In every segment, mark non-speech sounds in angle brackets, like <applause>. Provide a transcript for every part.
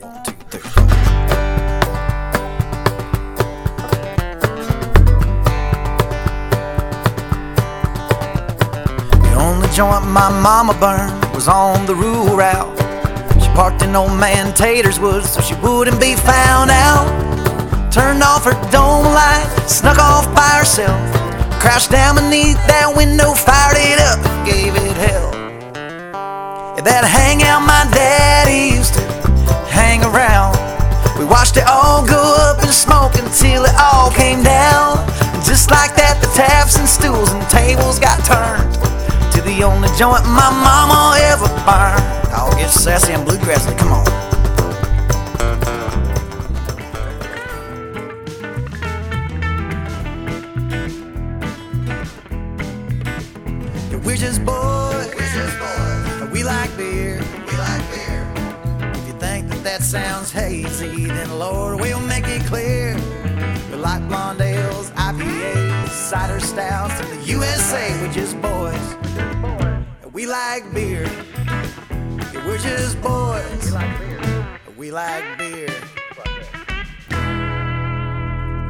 The only joint my mama burned was on the rural route. She parked in old man Tater's woods so she wouldn't be found out. Turned off her dome light, snuck off by herself. Crouched down beneath that window, fired it up, gave it hell. That hangout my daddy used to hang around. We watched it all go up in smoke until it all came down. And just like that, the taps and stools and tables got turned to the only joint my mama ever burned. Oh, get sassy and bluegrassy, come on. Think that sounds hazy, then Lord, we'll make it clear. We like blonde ales, IPAs, cider stouts, in the USA. We're just boys. And we like beer. We're just boys. We like beer. We like beer.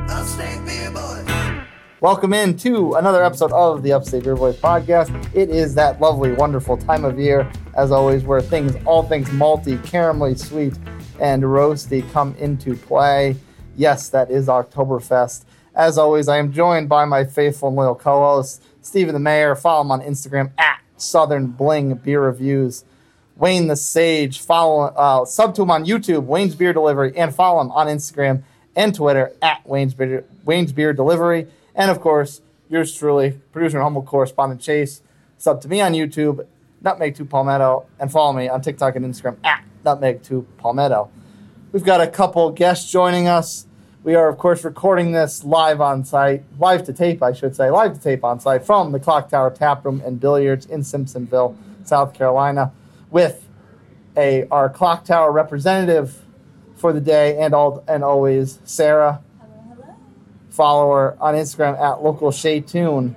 Upstate beer boys. Welcome in to another episode of the Upstate Beer Boys podcast. It is that lovely, wonderful time of year, as always, where things, all things malty, caramelly sweet, and roasty come into play. Yes, that is Oktoberfest. As always, I am joined by my faithful and loyal co-host, Stephen the Mayor. Follow him on Instagram at Southern Bling Beer Reviews. Wayne the Sage. Follow uh, sub to him on YouTube, Wayne's Beer Delivery, and follow him on Instagram and Twitter at Wayne's Beer, Wayne's Beer Delivery. And of course, yours truly, producer and humble correspondent Chase. Sub to me on YouTube, Nutmeg2 Palmetto, and follow me on TikTok and Instagram at Nutmeg2 Palmetto. We've got a couple guests joining us. We are, of course, recording this live on site, live to tape, I should say, live to tape on site from the Clock Tower Tap Room and Billiards in Simpsonville, South Carolina, with a our Clock Tower representative for the day and all and always Sara. Follow her on Instagram at local Tune,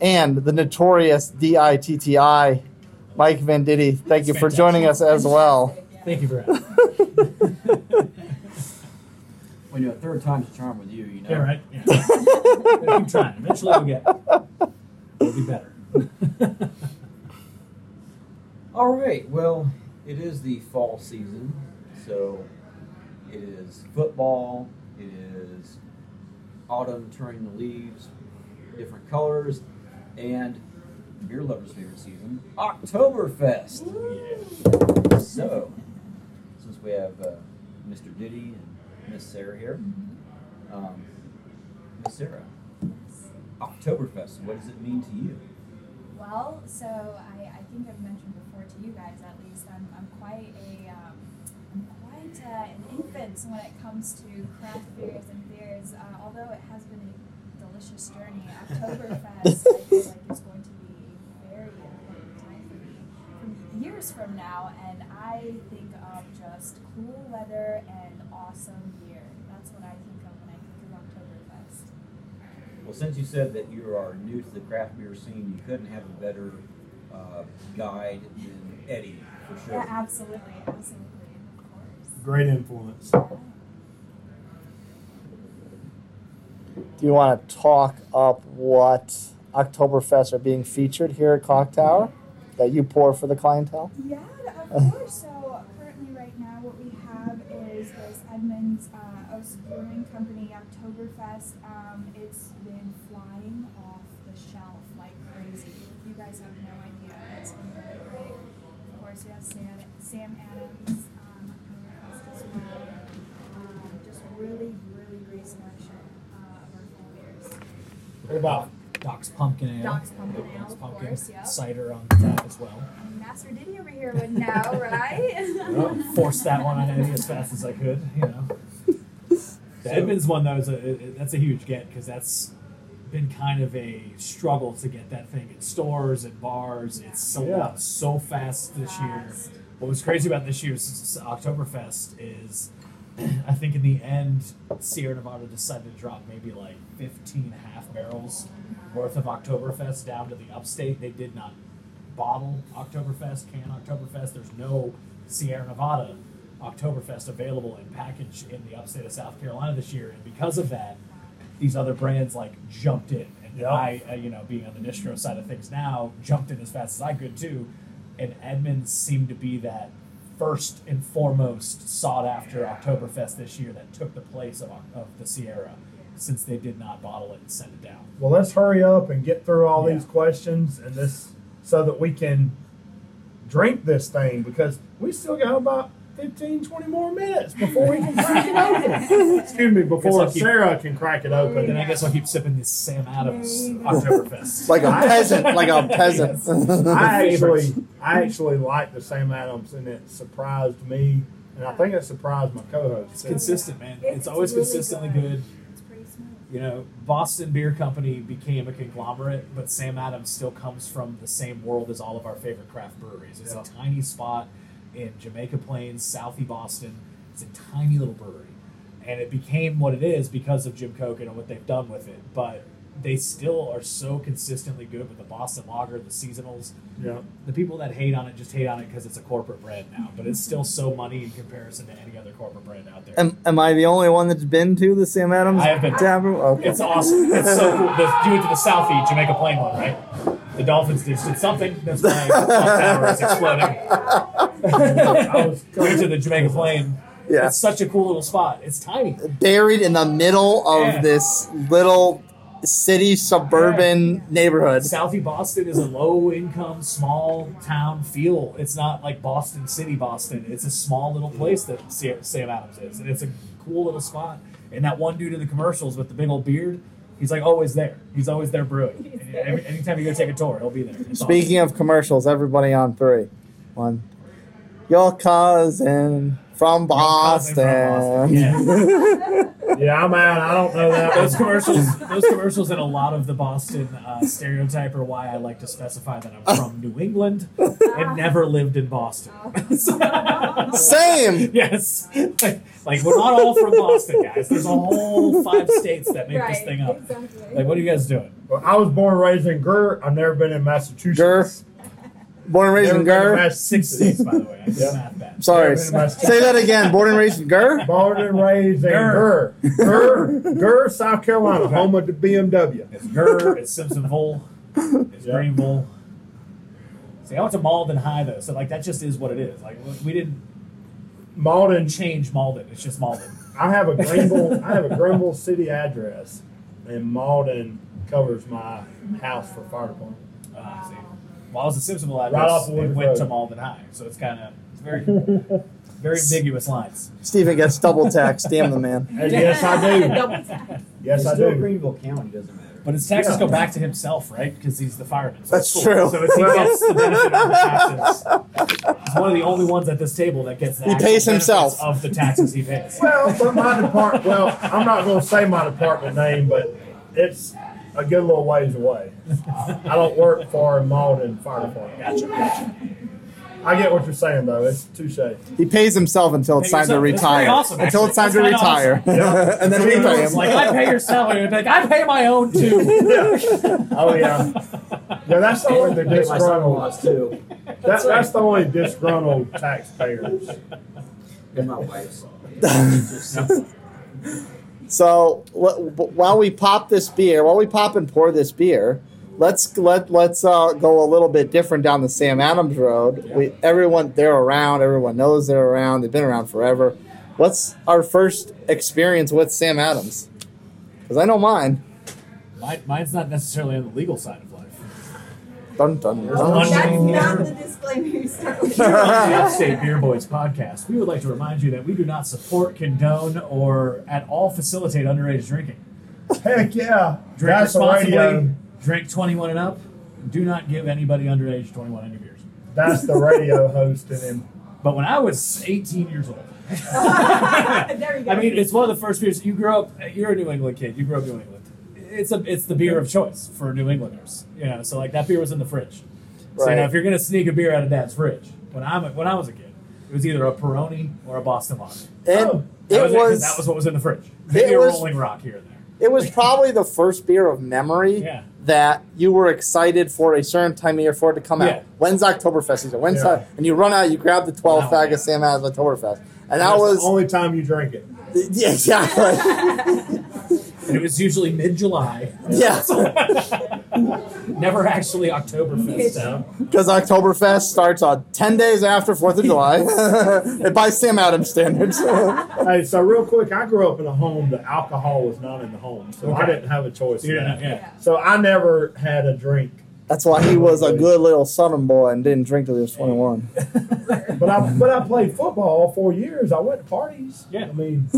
and the notorious D I T T I, Mike Venditti. Thank you for joining us as well. Thank you for having me. <laughs> When you're a third time's a charm with you, you know. Yeah, right. Yeah. Gotta keep trying. Eventually, we'll get. It'll be better. <laughs> All right. Well, it is the fall season, so it is football. Autumn turning the leaves different colors, and beer lovers' favorite season, Oktoberfest. Yeah. So, since we have uh, Mr. Ditti and Miss Sara here, um, Miss Sara, Oktoberfest. What does it mean to you? Well, so I, I think I've mentioned before to you guys at least, I'm, I'm quite a um, I'm quite uh, an infant when it comes to craft beers and beers. Uh, although it has been a delicious journey, Oktoberfest I feel like is going to be a very important time for me from years from now, and I think of just cool weather and awesome beer. That's what I think of when I think of Oktoberfest. Well, since you said that you are new to the craft beer scene, you couldn't have a better uh, guide than Eddie, for sure. Yeah, absolutely, absolutely, of course. Great influence. Do you want to talk up what Oktoberfest are being featured here at Clock Tower that you pour for the clientele? Yeah, of <laughs> course. So currently, right now, what we have is this Edmund's uh, Oast Brewing Company Oktoberfest. Um, it's been flying off the shelf like crazy. You guys have no idea. It's been really great. Of course, we have Sam, Sam Adams um, as well. Um, just really, really great selection uh, of our fall beers. What about Doc's Pumpkin Ale? Doc's Pumpkin Ale, Doc's of Pumpkin course, yeah. Cider on tap as well. Master Ditti over here would know, <laughs> right? Well, forced that one on Eddie as fast as I could, you know. <laughs> The Edmund's one, though, is a, it- that's a huge get because that's been kind of a struggle to get that thing in stores and bars. It's sold Yeah. out so fast this year. What was crazy about this year's Oktoberfest is <clears throat> I think in the end, Sierra Nevada decided to drop maybe like 15 half barrels worth of Oktoberfest down to the upstate. They did not bottle Oktoberfest, can Oktoberfest. There's no Sierra Nevada Oktoberfest available in package in the upstate of South Carolina this year, and because of that, these other brands like jumped in, and Yep. I, uh, you know, being on the distro side of things now, jumped in as fast as I could too, and Edmund's seemed to be that first and foremost sought after Oktoberfest this year that took the place of, of the Sierra, since they did not bottle it and send it down. Well, let's hurry up and get through all Yeah. these questions and this so that we can drink this thing because we still got about 15, 20 more minutes before we can crack it open. <laughs> Excuse me, before keep- Sara can crack it open. Then I guess I'll keep sipping this Sam Adams Oktoberfest. <laughs> Like a peasant, like a <laughs> peasant. I actually, I actually like the Sam Adams, and it surprised me, and I think it surprised my co-host. It's consistent, man. It's, It's always really consistently good. good. It's pretty smooth. You know, Boston Beer Company became a conglomerate, but Sam Adams still comes from the same world as all of our favorite craft breweries. It's Yeah. a tiny spot in Jamaica Plains, Southie Boston. It's a tiny little brewery. And it became what it is because of Jim Koch and what they've done with it. But they still are so consistently good with the Boston Lager, the seasonals. Yeah. The people that hate on it just hate on it because it's a corporate brand now, but it's still so money in comparison to any other corporate brand out there. Am, am I the only one that's been to the Sam Adams I have been. tap room? Okay. It's awesome. It's so cool. The, you went to the Southie Jamaica Plain one, right? The Dolphins just did something. That's my clock tower is exploding. I was We went to the Jamaica Plain. Yeah. It's such a cool little spot. It's tiny. Buried in the middle of Yeah. this little city suburban neighborhood. Southie Boston is a low income, small town feel. It's not like Boston City, Boston. It's a small little place that Sa- Sam Adams is. And it's a cool little spot. And that one dude in the commercials with the big old beard, he's like always there. He's always there brewing. There. Every, anytime you go take a tour, he'll be there. It's Speaking of commercials, everybody on three. One. Your cousin from Cousin from Boston. Yeah. <laughs> yeah, I'm out. I don't know that. those commercials, those commercials, and a lot of the Boston uh, stereotype are why I like to specify that I'm from New England and never lived in Boston. <laughs> Same. yes, like, like we're not all from Boston, guys. There's a whole five states that make right. this thing up. Exactly. Like, what are you guys doing? Well, I was born and raised in Gur. I've never been in Massachusetts. Born and raised Never in been to Gur. Six Massachusetts. by the way. I did Yeah. math bad. Sorry. Never been to Massachusetts. Say that again. Born and raised in Gur. Born and raised in Gur. Gur. Gur, Gur, South Carolina, home of the BMW. It's Gurr, it's Simpsonville, it's Yeah. Greenville. See, I went to Mauldin High though, so like that just is what it is. Like we didn't Mauldin. change Mauldin; it's just Mauldin. I have a Greenville. I have a Greenville city address, and Mauldin covers my house for fire department. Uh, see. Well, I was a Simpsonville address. Right off the it Woodford went to Road. Mauldin High, so it's kind of it's very <laughs> very ambiguous lines. Stephen gets double taxed. Damn the man. Yes, I do. <laughs> Double tap. Yes, it's I still do. Greenville County, doesn't matter. But his taxes Yeah. go back to himself, right? Because he's the fireman. So That's cool. true. So it's, he gets <laughs> the benefit of the taxes. He's one of the only ones at this table that gets the He pays himself. of the taxes he pays. Well, but my department. Well, I'm not going to say my department name, but it's a good little ways away. I don't work for a Mauldin Fire Department. Gotcha, gotcha. I get what you're saying, though. It's touche. He pays himself until it's Pay time to yourself. That's very retire. awesome, until it's time actually. to That's retire, kinda Yeah. <laughs> and then we pay It's him. like I pay your salary. Like I pay my own too. <laughs> Oh yeah. Yeah, that's the only the Pay my disgruntled. son-in-laws too, That, that's the only disgruntled taxpayers. and my wife's. <laughs> So wh- while we pop this beer, while we pop and pour this beer, let's let let's uh, go a little bit different down the Sam Adams Road. We everyone they're around. Everyone knows they're around. They've been around forever. What's our first experience with Sam Adams? Because I know mine. Mine, mine's not necessarily on the legal side of. Dun, dun, There's dun. one- That's Here. not the disclaimer you start with. The Upstate Beer Boys podcast, we would like to remind you that we do not support, condone, or at all facilitate underage drinking. Heck yeah. Drink That's the responsibly. radio. Drink 21 and up. Do not give anybody underage 21 any beers. That's the radio <laughs> host and him. But when I was 18 years old, <laughs> there we go. I mean, it's one of the first beers. You grew up. You're a New England kid. You grew up in New England. It's a. It's the beer of choice for New Englanders. You know, so like that beer was in the fridge. So Right. now, if you're gonna sneak a beer out of Dad's fridge, when I'm when I was a kid, it was either a Peroni or a Boston Lager. And Oh, That it was, it, 'cause was that was what was in the fridge. Maybe It a was- Rolling Rock here and there. it was probably the first beer of memory Yeah. that you were excited for a certain time of year for it to come Yeah. out. When's Oktoberfest season? When's Yeah. that? And you run out, you grab the 12 Wow, fag yeah. of Sam Adams Oktoberfest. and that was the only time you drink it. <laughs> yeah, exactly. <laughs> And it was usually mid July. yeah, <laughs> Never actually Oktoberfest. So. because Oktoberfest starts on ten days after Fourth of July, <laughs> by Sam Adams standards. <laughs> Hey, so real quick, I grew up in a home that alcohol was not in the home, so I Okay. didn't have a choice. in Yeah, that. yeah. So I never had a drink, That's why he was a good little southern boy and didn't drink till he was twenty one. but I but I played football all four years. I went to parties. Yeah. I mean,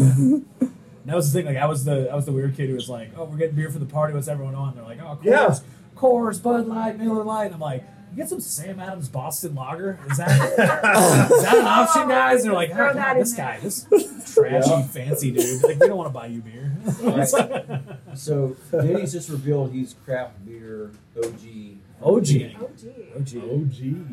That was the thing. Like I was the I was the weird kid who was like, "Oh, we're getting beer for the party. What's everyone on?" They're like, "Oh, Coors, Yeah. Coors, Bud Light, Miller Light." I'm like, "You get some Sam Adams Boston Lager? Is that is that an option, guys?" And they're like, "Oh, God, this guy, this trashy Yeah. fancy dude. Like, we don't want to buy you beer." So Denny's just revealed he's craft beer OG. OG. OG. gee. OG. oh.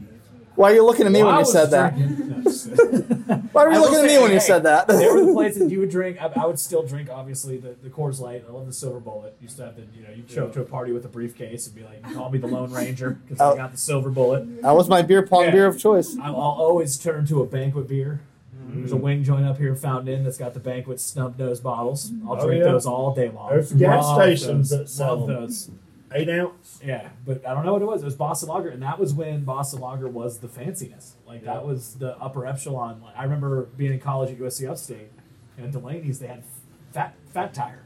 Why are you looking at me Well, when I you said that? drinking- No, just kidding. <laughs> Why were you I looking at me say, when you said that? They were the <laughs> places you would drink. I, I would still drink, obviously, the, the Coors Light. I love the Silver Bullet. Used to have the, you know, you'd show up to a party with a briefcase and be like, you call me the Lone Ranger because Oh. I got the Silver Bullet. that was my beer pong Yeah. beer of choice. I'll, I'll always turn to a banquet beer. There's a Mm. wing joint up here, Fountain Inn, that's got the banquet snub nose bottles. I'll Oh, drink yeah. those all day long. There's gas Love stations those. that sell Love them. those. Eight ounce. Yeah, but I don't know what it was. It was Boston Lager, and that was when Boston Lager was the fanciness. Like that was the upper echelon. Like I remember being in college at USC Upstate, and at Delaney's they had fat fat tire.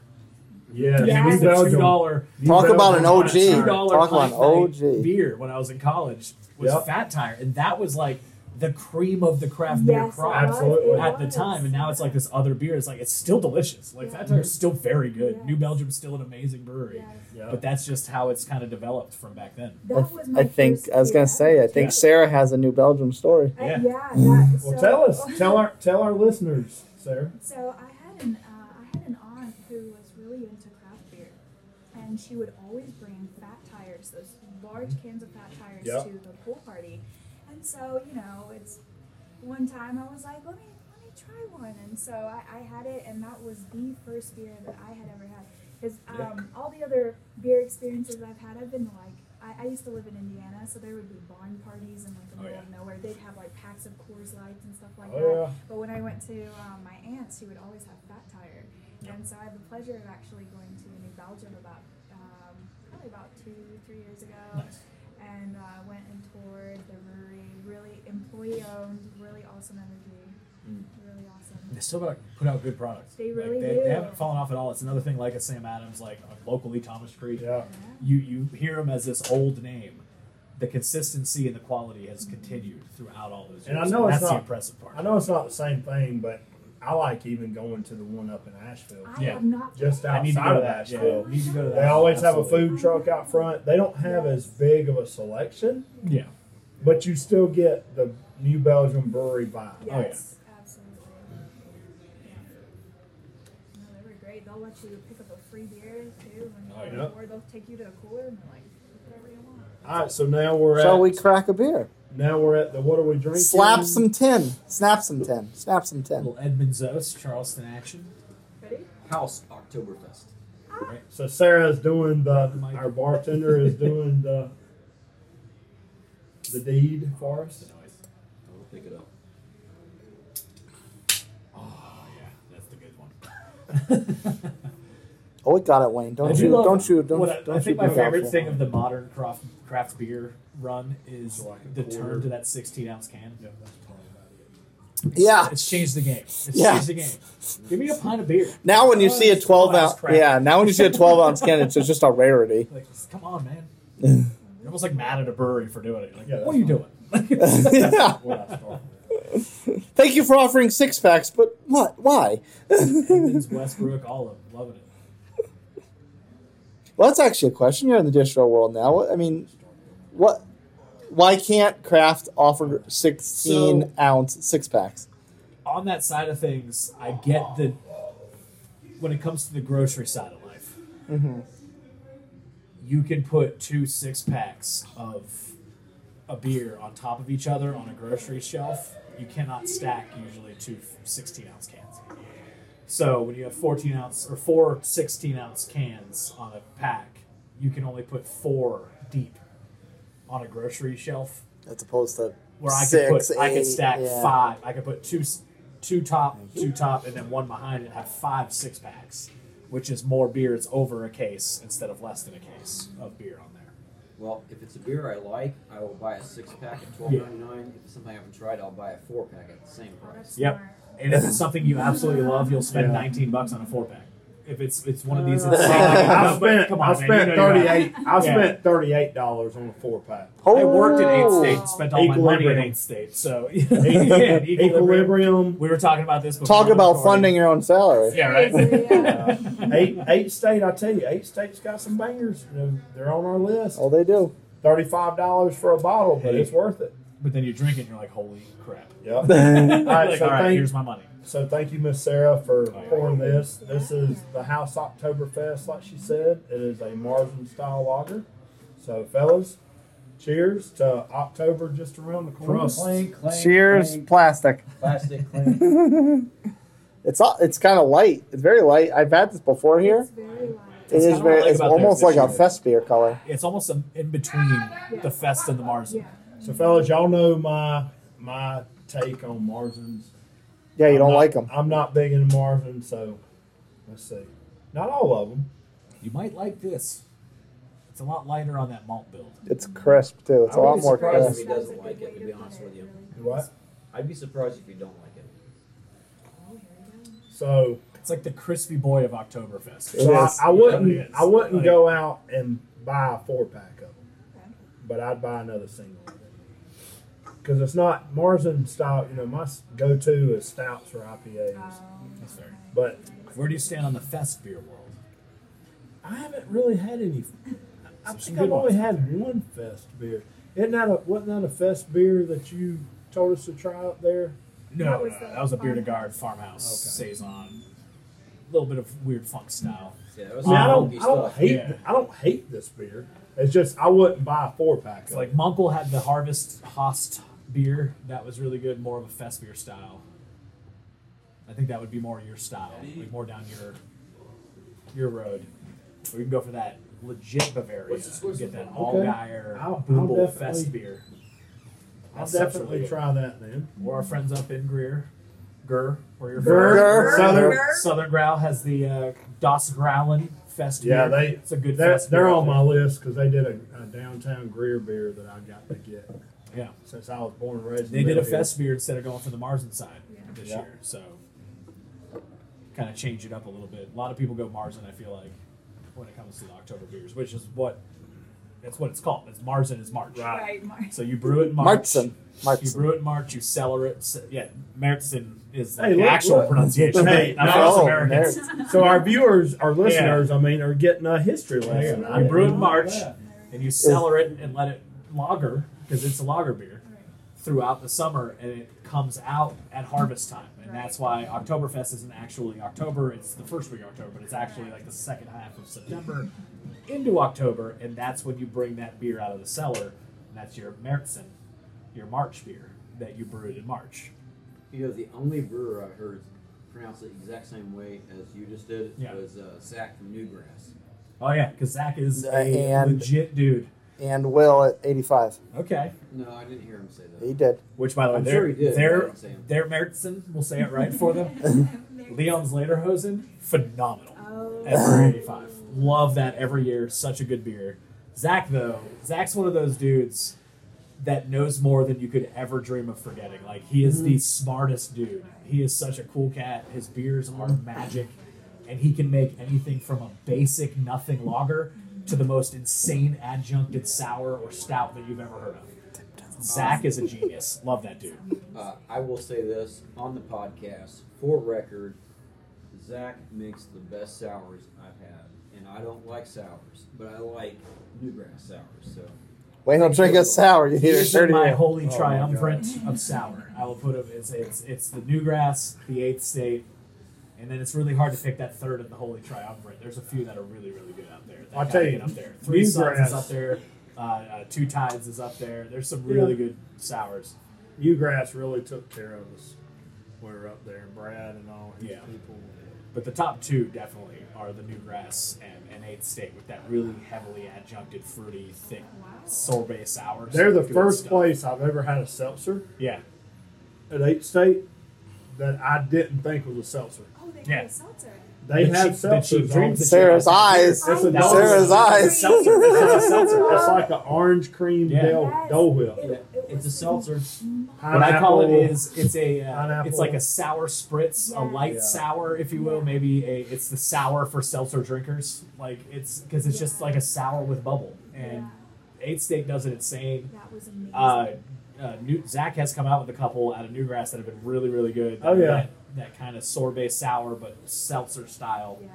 Yeah, Yeah. It New was a two Belgium. dollar Talk about an OG. two tire. dollar Talk about an OG. beer when I was in college was Yep. fat tire, and that was like the cream of the craft beer Yes, it crop Absolutely. it at the time, and now it's like this other beer. It's like it's still delicious. Like Yeah. Fat Tire is still very good. Yeah. New Belgium's still an amazing brewery, Yes. Yeah. but that's just how it's kind of developed from back then. That was my I think first I was gonna say I think Yeah. Sara has a New Belgium story. I- Yeah. yeah. that, Well, so, tell us, <laughs> tell our, tell our listeners, Sara. So I had an uh, I had an aunt who was really into craft beer, and she would always bring fat tires, those large cans of fat tires, Yep. to the pool party. And so you know, it's one time I was like, let me let me try one, and so I, I had it, and that was the first beer that I had ever had. Because um, all the other beer experiences I've had, I've been like. I, I used to live in Indiana, so there would be barn parties in like the Oh, middle yeah. of nowhere. They'd have like packs of Coors Lights and stuff like Oh, that. yeah. But when I went to um, my aunt's, she would always have fat tire, and so I had the pleasure of actually going to New Belgium about um, probably about two, three years ago, Nice. and uh, went and toured the brewery. Really employee owned, really awesome energy, Mm. really awesome. They still got put out good products. They Like, really they, do. They haven't fallen off at all. It's another thing like a Sam Adams, like uh, locally Thomas Creek. Yeah. You you hear him as this old name. The consistency and the quality has continued throughout all those years. And I know it's that's the not- impressive part. I know it's not the same thing, but I like even going to the one up in Asheville, I Yeah. have not. just I outside need to go of to that. Yeah, Asheville. need to go to that. They always have a food truck out front. They don't have as big of a selection, Yeah. But you still get the New Belgium brewery vibe. Oh, yeah. Absolutely. Yeah. No, they were great. They'll let you pick up a free beer too, when Oh, yeah. or they'll take you to a cooler and like, whatever you want. All right, so now we're Shall at Shall we crack a beer? now we're at the what are we drinking? Slap some tin. Snap some tin. Snap some tin. little Edmund's Oast, Charleston action. Ready? House Oktoberfest. Ah. So Sara's doing the our bartender is doing the the deed for us. The noise. I will pick it up. Oh yeah, that's the good one. <laughs> Oh, we got it, Wayne. Don't do you? love- Don't you? Don't, what I, don't I think you my favorite doubtful. thing of the modern craft craft beer run is So like the quarter. turn to that 16 ounce can. Yeah, that's probably about it. Yeah. It's changed the game. It's Yeah. changed the game. Give me a pint of beer. Now when you Oh, see a 12 ounce, yeah. Now when you see a 12 ounce can, it's just a rarity. <laughs> Like, come on, man. <laughs> You're almost like mad at a brewery for doing it. You're like, Yeah, what are you doing? yeah. What I started. Thank you for offering six packs, but what? Why? Edmund's, Westbrook, all of them. Loving it. Well, that's actually a question. You're in the distro world now. I mean, what? Why can't Kraft offer 16 So- ounce six packs? On that side of things, I get that when it comes to the grocery side of life, Mm-hmm. You can put two six packs of a beer on top of each other on a grocery shelf. You cannot stack usually two 16 ounce cans. So when you have 14 ounce or four 16 ounce cans on a pack, you can only put four deep on a grocery shelf. As opposed to Where I six, could put, I could stack yeah. five. I could put two, two top, two top, and then one behind it have five six packs, which is more beers over a case instead of less than a case of beer on there. Well, if it's a beer I like, I will buy a six pack at twelve ninety nine. If it's something I haven't tried, I'll buy a four pack at the same price. Yep. And if it's something you absolutely love, you'll spend Yeah. 19 bucks on a four pack. If it's it's one of these, Uh, insane, I spent come on, I man, spent you know you're thirty right. eight. I spent thirty eight dollars on a four pack. I worked in eight Oh. state, spent all my money at Equilibrium. eight states. So <laughs> yeah, equilibrium. Equilibrium. We were talking about this. Before Talk about recording. funding your own salary. Yeah, right. Crazy, yeah. <laughs> eight eight state. I tell you, eight state's got some bangers. You know, they're on our list. Oh, they do. Thirty five dollars for a bottle, but Hey. it's worth it. But then you drink it, and you're like, holy crap! <laughs> Yep. All <laughs> All right, like, so all right, thank here's my money. So thank you, Miss Sarah, for oh, yeah. pouring this. This is the House Oktoberfest, like she said. It is a Marzen style lager. So, fellas, cheers to October just around the corner. Prost. Clink, clink, Cheers, clink, plastic. plastic <laughs> clink. It's all- it's kind of light. It's very light. I've had this before here. It's very light. It It's is very. like It's almost like a fest beer color. It's almost a, in between the fest and the Mars. Yeah. So, fellas, y'all know my my take on Marzens. Yeah, you I'm don't not- like them. I'm not big into Marzen, so let's see. Not all of them. You might like this. It's a lot lighter on that malt build. It's crisp too. It's a I lot would be more surprised crisp. if he doesn't like it, to be honest with you. What? I'd be surprised if you don't like it. So, It's like the crispy boy of Oktoberfest. It so I. I wouldn't. I wouldn't Like- go out and buy a four pack of them. but I'd buy another single of it. Because it's not Marzen style. You know, my go to is stouts or IPAs. Oh. That's. But Where do you stand on the fest beer world? I haven't really had any. I Some think I've only ones. had one fest beer. Isn't that a wasn't that a fest beer that you told us to try out there? No, That was no, that was a beer to guard farmhouse Okay. saison. A little bit of weird funk style. Yeah, that was I mean, I don't, I don't hate Yeah. I don't hate this beer. It's just I wouldn't buy a four pack. It's like Munkle had the Harvest Host beer. That was really good, more of a fest beer style. I think that would be more your style, like more down your your road. Or you can go for that legit Bavaria. What's the Get that one? all Okay. Geyer I'll- I'll Booble definitely- fest beer. I'll That stuff's definitely really try that then. Or our friends up in Greer, Gur, where you're Gur, from. Southern- Gur. Southern Growl has the uh, Das Growlin Fest Yeah, beer. they it's a good they're, fest they're beer on out my list because they did a, a downtown Greer beer that I got to get there. Yeah. since I was born and raised. They did a Bell Hill. fest beer instead of going for the Marzen side Yeah. this Yeah. year, so kind of change it up a little bit. A lot of people go Marzen. I feel like when it comes to the October beers, which is what that's what it's called. It's Marzen is March. Right. Right, So you brew it in March. Martzen. You brew it in March. You cellar it. se- Yeah, Märzen is Hey, the look, actual look. pronunciation. Hey, not no, us Oh, Americans. So our viewers, our listeners, I mean, are getting a history lesson. Yeah. I You brew it in oh, March, know that. and you cellar it and let it lager because it's a lager beer throughout the summer, and it comes out at harvest time, and that's why Oktoberfest isn't actually October. It's the first week of October, but it's actually like the second half of September into October, and that's when you bring that beer out of the cellar, and that's your Märzen, your March beer that you brewed in March. You know, the only brewer I heard pronounce it the exact same way as you just did Yeah. was uh, Zach from Newgrass. Oh yeah, because Zach is a And- legit dude. And Will at 85. Okay. No, I didn't hear him say that. He did. Which, by the way, I'm they're, sure he did, but I They're, didn't say him. they're Märzen, we'll say it right for them. <laughs> Leon's Lederhosen, phenomenal. Oh. Ever 85. Love that every year. Such a good beer. Zach, though, Zach's one of those dudes that knows more than you could ever dream of forgetting. Like, he is mm-hmm. the smartest dude. He is such a cool cat. His beers are mm-hmm. magic, and he can make anything from a basic nothing lager to the most insane adjuncted sour or stout that you've ever heard of. Zach is a genius. Love that dude. Uh, I will say this on the podcast for record. Zach makes the best sours I've had, and I don't like sours, but I like Newgrass sours. So Wait, he'll drink a sour. You need a Here's dirty my holy Oh my triumvirate of sour. I will put it. It's it's it's the Newgrass, the Eighth State, and then it's really hard to pick that third of the holy triumvirate. There's a few that are really really good out there. I'll tell you, up there. Three Sons is up there. Uh, uh, Two Tides is up there. There's some really Yeah. good sours. Newgrass really took care of us. We were up there, Brad and all his Yeah. people. But the top two definitely are the Newgrass and, and Eighth State with that really heavily adjuncted, fruity, thick sorbet sours. They're the first stuff. place I've ever had a seltzer Yeah. at Eight State. That I didn't think was a seltzer. Oh, they Yeah. have a seltzer. They The have cheap- the cheap seltzers. drinks on- that Sara's eyes. It's a That Sara's eyes. Seltzer. It's a seltzer. <laughs> It's like an orange cream Yeah. Dale, Yes. Dole Whip. It- Yeah, it it's a was seltzer. What I call it is it's a uh, it's like a sour spritz, a light Yeah. sour, if you will. Maybe a it's the sour for seltzer drinkers. Like it's because it's just like a sour with bubble. And Eight State does it insane. That was amazing. Uh, uh, New, Zach has come out with a couple out of Newgrass that have been really really good. Oh, yeah. that, that kind of sorbet sour but seltzer style. yeah.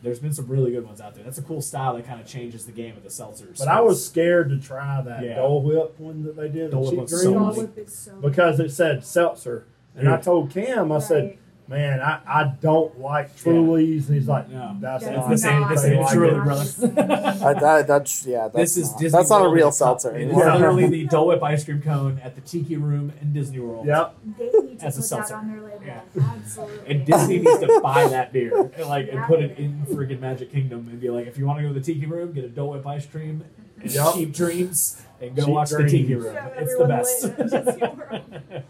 There's been some really good ones out there. That's a cool style that kind of changes the game of the seltzers. But I was scared to try that Yeah. Dole Whip one that they did, Dole the Whip cheap green so Dole good. Whip is so because it said seltzer. And I told Cam, I said, Right. Man, I, I don't like Trulies. And he's like, No. that's That's not this ain't not this anything ain't like truly, brother. I, that, that's yeah. That's this is not, Disney that's not a real in seltzer. It is anymore. literally the Dole Whip ice cream cone at the Tiki Room in Disney World. Yep. They need to As a put that seltzer. on their label. Yeah. Absolutely. And Disney needs to buy that beer <laughs> and like and put it in freaking Magic Kingdom and be like, if you want to go to the Tiki Room, get a Dole Whip ice cream and Yep. cheap dreams and go Cheap watch the Tiki. Room. It's the best. away at Disney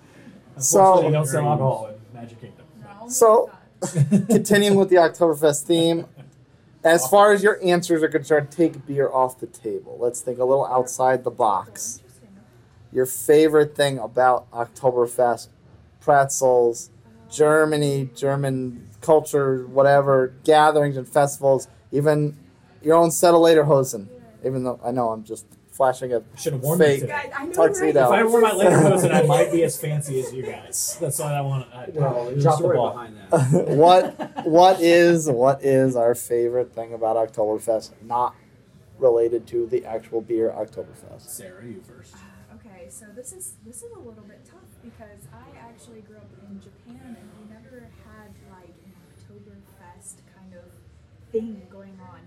So- <laughs> Unfortunately, they don't sell alcohol in Magic Kingdom. So- Continuing with the Oktoberfest theme, as far as your answers are concerned, take beer off the table. Let's think a little outside the box. Your favorite thing about Oktoberfest, pretzels, Germany, German culture, whatever, gatherings and festivals, even your own Settle Later Hosen, Even though I know I'm just flashing a Should have worn Fake. me today. Guys, I know, Tuxedo. If right? I wore my <laughs> Lederhosen, I might be as fancy as you guys. That's what I want. I, Well, drop the ball. behind that. <laughs> what what is what is our favorite thing about Oktoberfest not related to the actual beer Oktoberfest? Sara, you first. Uh, okay, so this is this is a little bit tough because I actually grew up in Japan and we never had like an Oktoberfest kind of thing going on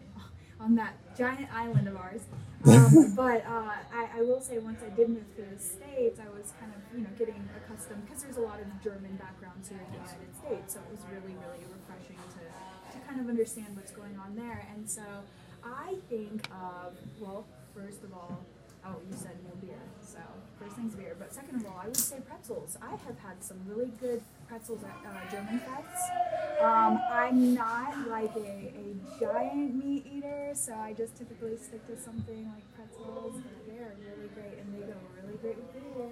on that giant island of ours. <laughs> Um, but uh, I, I will say once I did move to the states, I was kind of you know getting accustomed because there's a lot of German backgrounds here in the United States, so it was really really refreshing to to kind of understand what's going on there. And so I think of well, first of all, oh you said no beer, so first thing's beer. But second of all, I would say pretzels. I have had some really good pretzels at uh, German Fests. Um, I'm not like a, a giant meat eater, so I just typically stick to something like pretzels. They're really great, and they go really great with beer.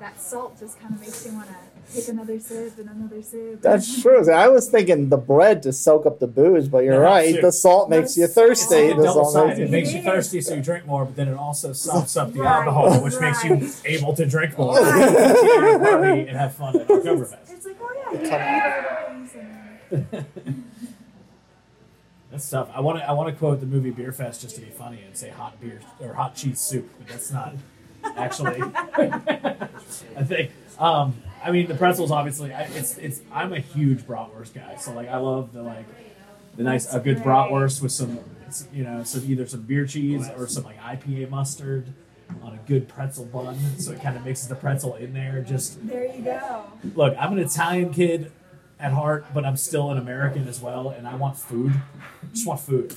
Yeah. That salt just kind of makes you want to take another sip and another sip. That's <laughs> true. See, I was thinking the bread to soak up the booze, but you're No, right. shoot. The salt makes you It's It's thirsty. like The double salt sided. makes It makes you thirsty, so you drink more, but then it also softs up the Right, alcohol, which makes you able to drink more, Right. <laughs> party, and have fun at It's, Oktoberfest. it's like, oh yeah, you eat a little piece and <laughs> That's tough. I want to I want to quote the movie Beer Fest just to be funny and say hot beer or hot cheese soup, but that's not actually. I think. Um, I mean, the pretzels obviously. I, it's it's. I'm a huge bratwurst guy, so like I love the like the nice a good bratwurst with some you know some either some beer cheese or some like IPA mustard on a good pretzel bun, so it kind of mixes the pretzel in there. Just there you go. look, I'm an Italian kid at heart, but I'm still an American as well, and I want food. I just want food.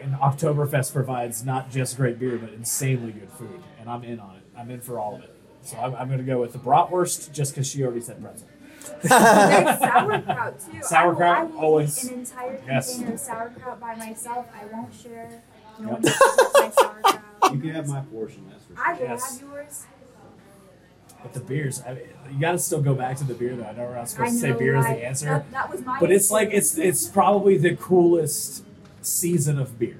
And Oktoberfest provides not just great beer, but insanely good food, and I'm in on it. I'm in for all of it. So I'm, I'm going to go with the bratwurst just because she already said pretzel. There's sauerkraut too. Sauerkraut, I will, I will always. eat an entire Yes. container of sauerkraut by myself. I won't share. No Yep. one touches my sauerkraut. You can have my portion, that's for I sure. will Yes. have yours. But the beers, I mean, you got to still go back to the beer though. I know we're not I supposed to say know, beer is right? the answer, That, that was my. but it's like experience. it's it's probably the coolest season of beer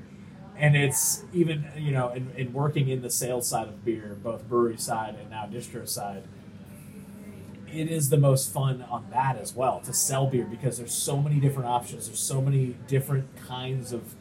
and it's even you know in, in working in the sales side of beer both brewery side and now distro side it is the most fun on that as well to sell beer because there's so many different options. There's so many different kinds of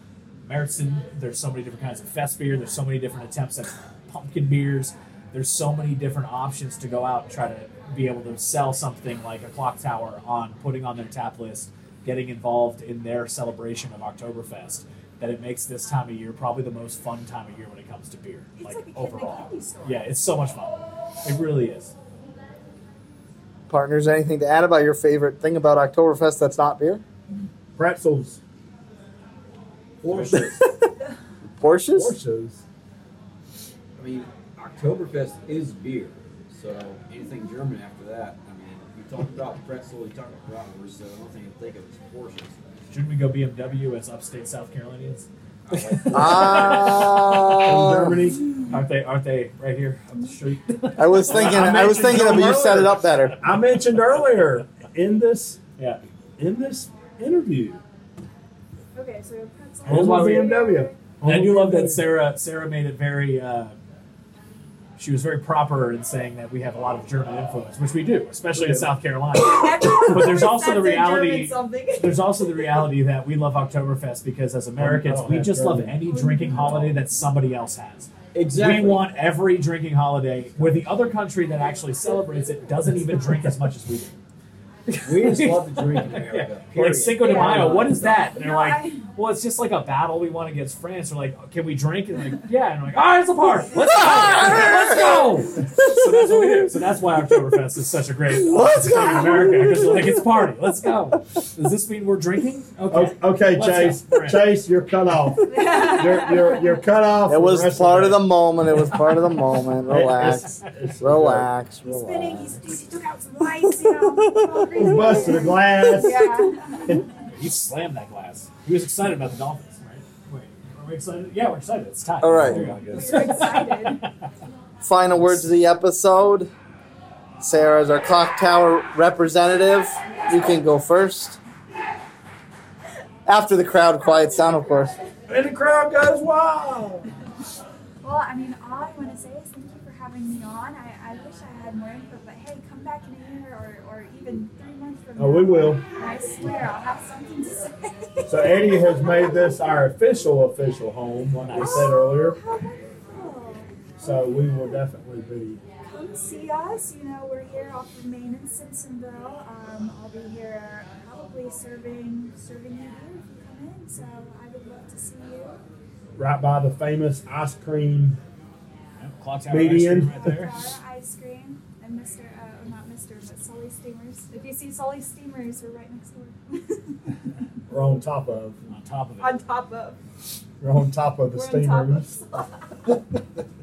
Märzen, there's so many different kinds of fest beer. There's so many different attempts at pumpkin beers. There's so many different options to go out and try to be able to sell something like a clock tower on putting on their tap list getting involved in their celebration of Oktoberfest that it makes this time of year probably the most fun time of year when it comes to beer It's like, like a kid in a overall candy store. yeah it's so much fun it really is Partners, anything to add about your favorite thing about Oktoberfest that's not beer? Pretzels. Porsche. <laughs> Porsches? Porsches. I mean, Oktoberfest is beer, so anything German after that, I mean, you talk about pretzel, you talk about bratwurst, so I don't think I think of his portions. Shouldn't we go BMW as upstate South Carolinians? I like <laughs> From Ah, Germany. Aren't they? Aren't they right here up the street? I was thinking. I I was thinking of you set it up better. I mentioned earlier in this yeah. in this interview. Okay, so pretzel. That's why we- BMW. And you love that Sara. Sara made it very. Uh, she was very proper in saying that we have a lot of German influence, which we do, especially in South Carolina. <coughs> But there's also the reality. <laughs> There's also the reality that we love Oktoberfest because as Americans, Oh, we that's just love any drinking holiday that somebody else has. Exactly. We want every drinking holiday where the other country that actually celebrates it doesn't even drink as much as we do. We just love to drink in <laughs> America. Yeah. Like. Cinco de Yeah. Mayo, what is that? And they're like, I- well, it's just like a battle we won against France. We're like, can we drink? And like, yeah. And we're like, all right, it's a party. Let's go. <laughs> Let's go. So that's what we do. So that's why Oktoberfest is such a great <laughs> Let's thing in. America because like, it's a party. Let's go. Does this mean we're drinking? Okay. O- Okay, Let's Chase. go. Chase, you're cut off. <laughs> You're you're you're cut off. It was part of the day. moment. It was part of the moment. Relax. it's- it's- Relax. He's spinning. Relax. He's, he took out some lights. You know. Busted a glass. Yeah. He slammed that glass. He was excited about the Dolphins, right? Wait, are we excited? Yeah, we're excited. It's time. All right. There you We go. were excited. <laughs> Final words of the episode. Sara is our clock tower representative. You can go first. After the crowd quiets down, of course. And the crowd goes wild. Well, I mean, all I want to say is thank you for having me on. I, I wish I had more input, but hey, come back in a year or, or even three months from now. Oh, we will. I swear I'll have something to say. So Eddie has made this our official official home, like I said earlier. How wonderful. So we will definitely be. Come see us. You know, we're here off of Main in Simpsonville. Um, I'll be here probably serving serving you beer if you come in. So I would love to see you. right by the famous ice cream. Yep, Clock tower Median. ice cream right there. Ice cream and Mr. Uh, not Mr. but Sully Steamers. If you see Sully Steamers, we're right next door. <laughs> We're on top of. On top of it. on top of. We're on top of the We're steam on top of. <laughs>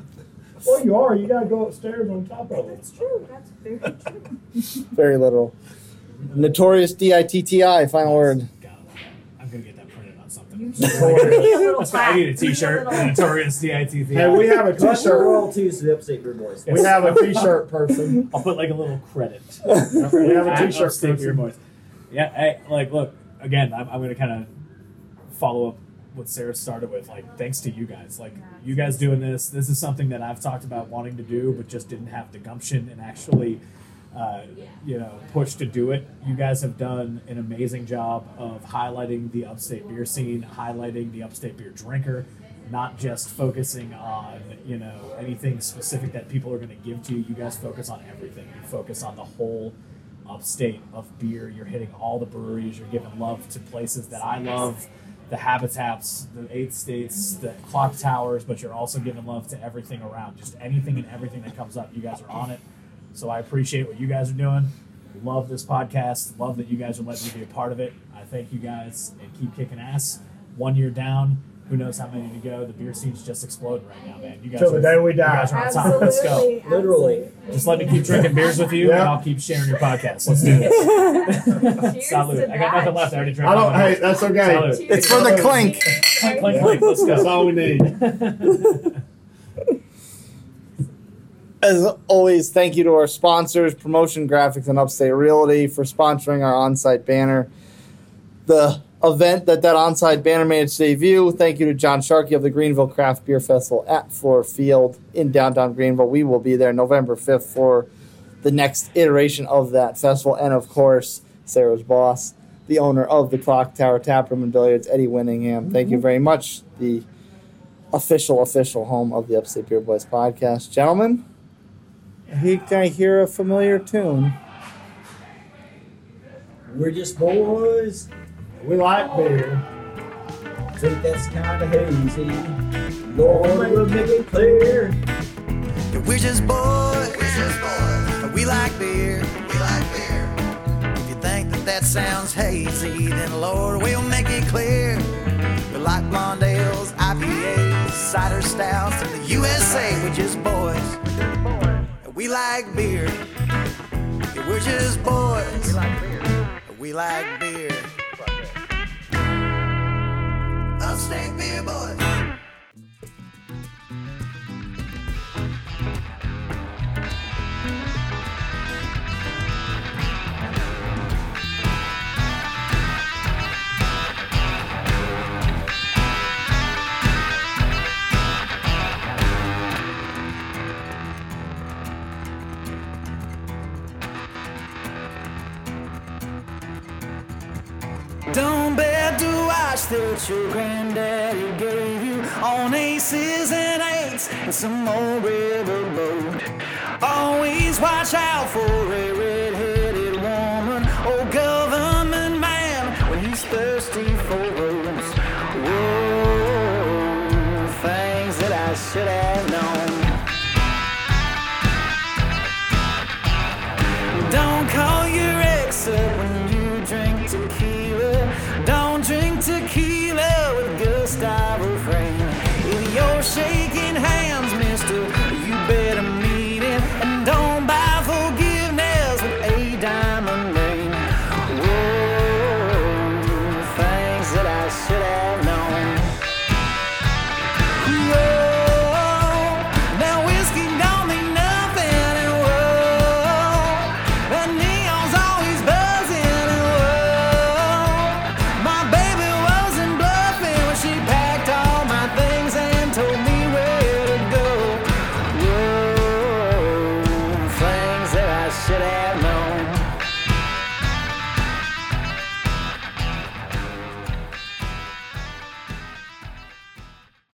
Well, you are. You gotta go upstairs on top of it. That's true. That's very true. <laughs> Very little. Notorious D-I-T-T-I. Final word. God, I'm gonna get that printed on something. You should get a little That's why I need a plaque. You T-shirt. a little- <laughs> Notorious DITV. Hey, we have a Collect T-shirt. royalties to the Upstate Beer Boys. We have a T-shirt person. <laughs> I'll put like a little credit. <laughs> We have At T-shirt Upstate Beer person. Boys. Yeah, hey, like, look, again, I'm, I'm going to kind of follow up what Sara started with. Like, thanks to you guys. Like, you guys doing this, this is something that I've talked about wanting to do, but just didn't have the gumption and actually, uh, you know, push to do it. You guys have done an amazing job of highlighting the upstate beer scene, highlighting the upstate beer drinker. Not just focusing on you know anything specific that people are going to give to you. You guys focus on everything. You focus on the whole upstate of beer. You're hitting all the breweries. You're giving love to places that I love, the habitats, the eight states, the clock towers. But you're also giving love to everything around. Just anything and everything that comes up. You guys are on it. So I appreciate what you guys are doing. Love this podcast. Love that you guys are letting me be a part of it. I thank you guys and keep kicking ass. One year down. Who knows how many to go? The beer scene's just exploding right now, man. You guys Till the are, day we you guys die. are on top. Let's go. Absolutely. <laughs> Literally. Just let me keep drinking beers with you, and I'll keep sharing your podcast. Let's do this. <laughs> Cheers Salute. I got nothing left. I already drank. I don't. my Hey, beer. that's okay. Salute. It's for the clink. Clink, clink, clink. Let's That's all we need. <laughs> As always, thank you to our sponsors, Promotion Graphics and Upstate Realty, for sponsoring our on-site banner. The event that that on-site banner made its debut. Thank you to John Sharkey of the Greenville Craft Beer Festival at Fluor Field in downtown Greenville. We will be there November 5th for the next iteration of that festival. And of course, Sara's boss, the owner of the Clock Tower Taproom and Billiards, Eddie Winningham. Thank you mm-hmm. very much. The official, official home of the Upstate Beer Boys podcast. Gentlemen, he can I hear a familiar tune? We're just boys. We like beer. Think that's kind of hazy. Lord, we'll make it clear. Yeah, We're just boys. We're just boys. We like beer. We like beer. If you think that that sounds hazy, then Lord, we'll make it clear. We like blonde ales, IPAs, cider stouts, and the USA. We're just boys. And we like beer. Yeah, we're just boys. We like beer. We like beer. Upstate beer boys. That your granddaddy gave you on aces and eights and some old riverboat. Always watch out for a red-headed woman or government man when he's thirsty for votes. Whoa, things that I should have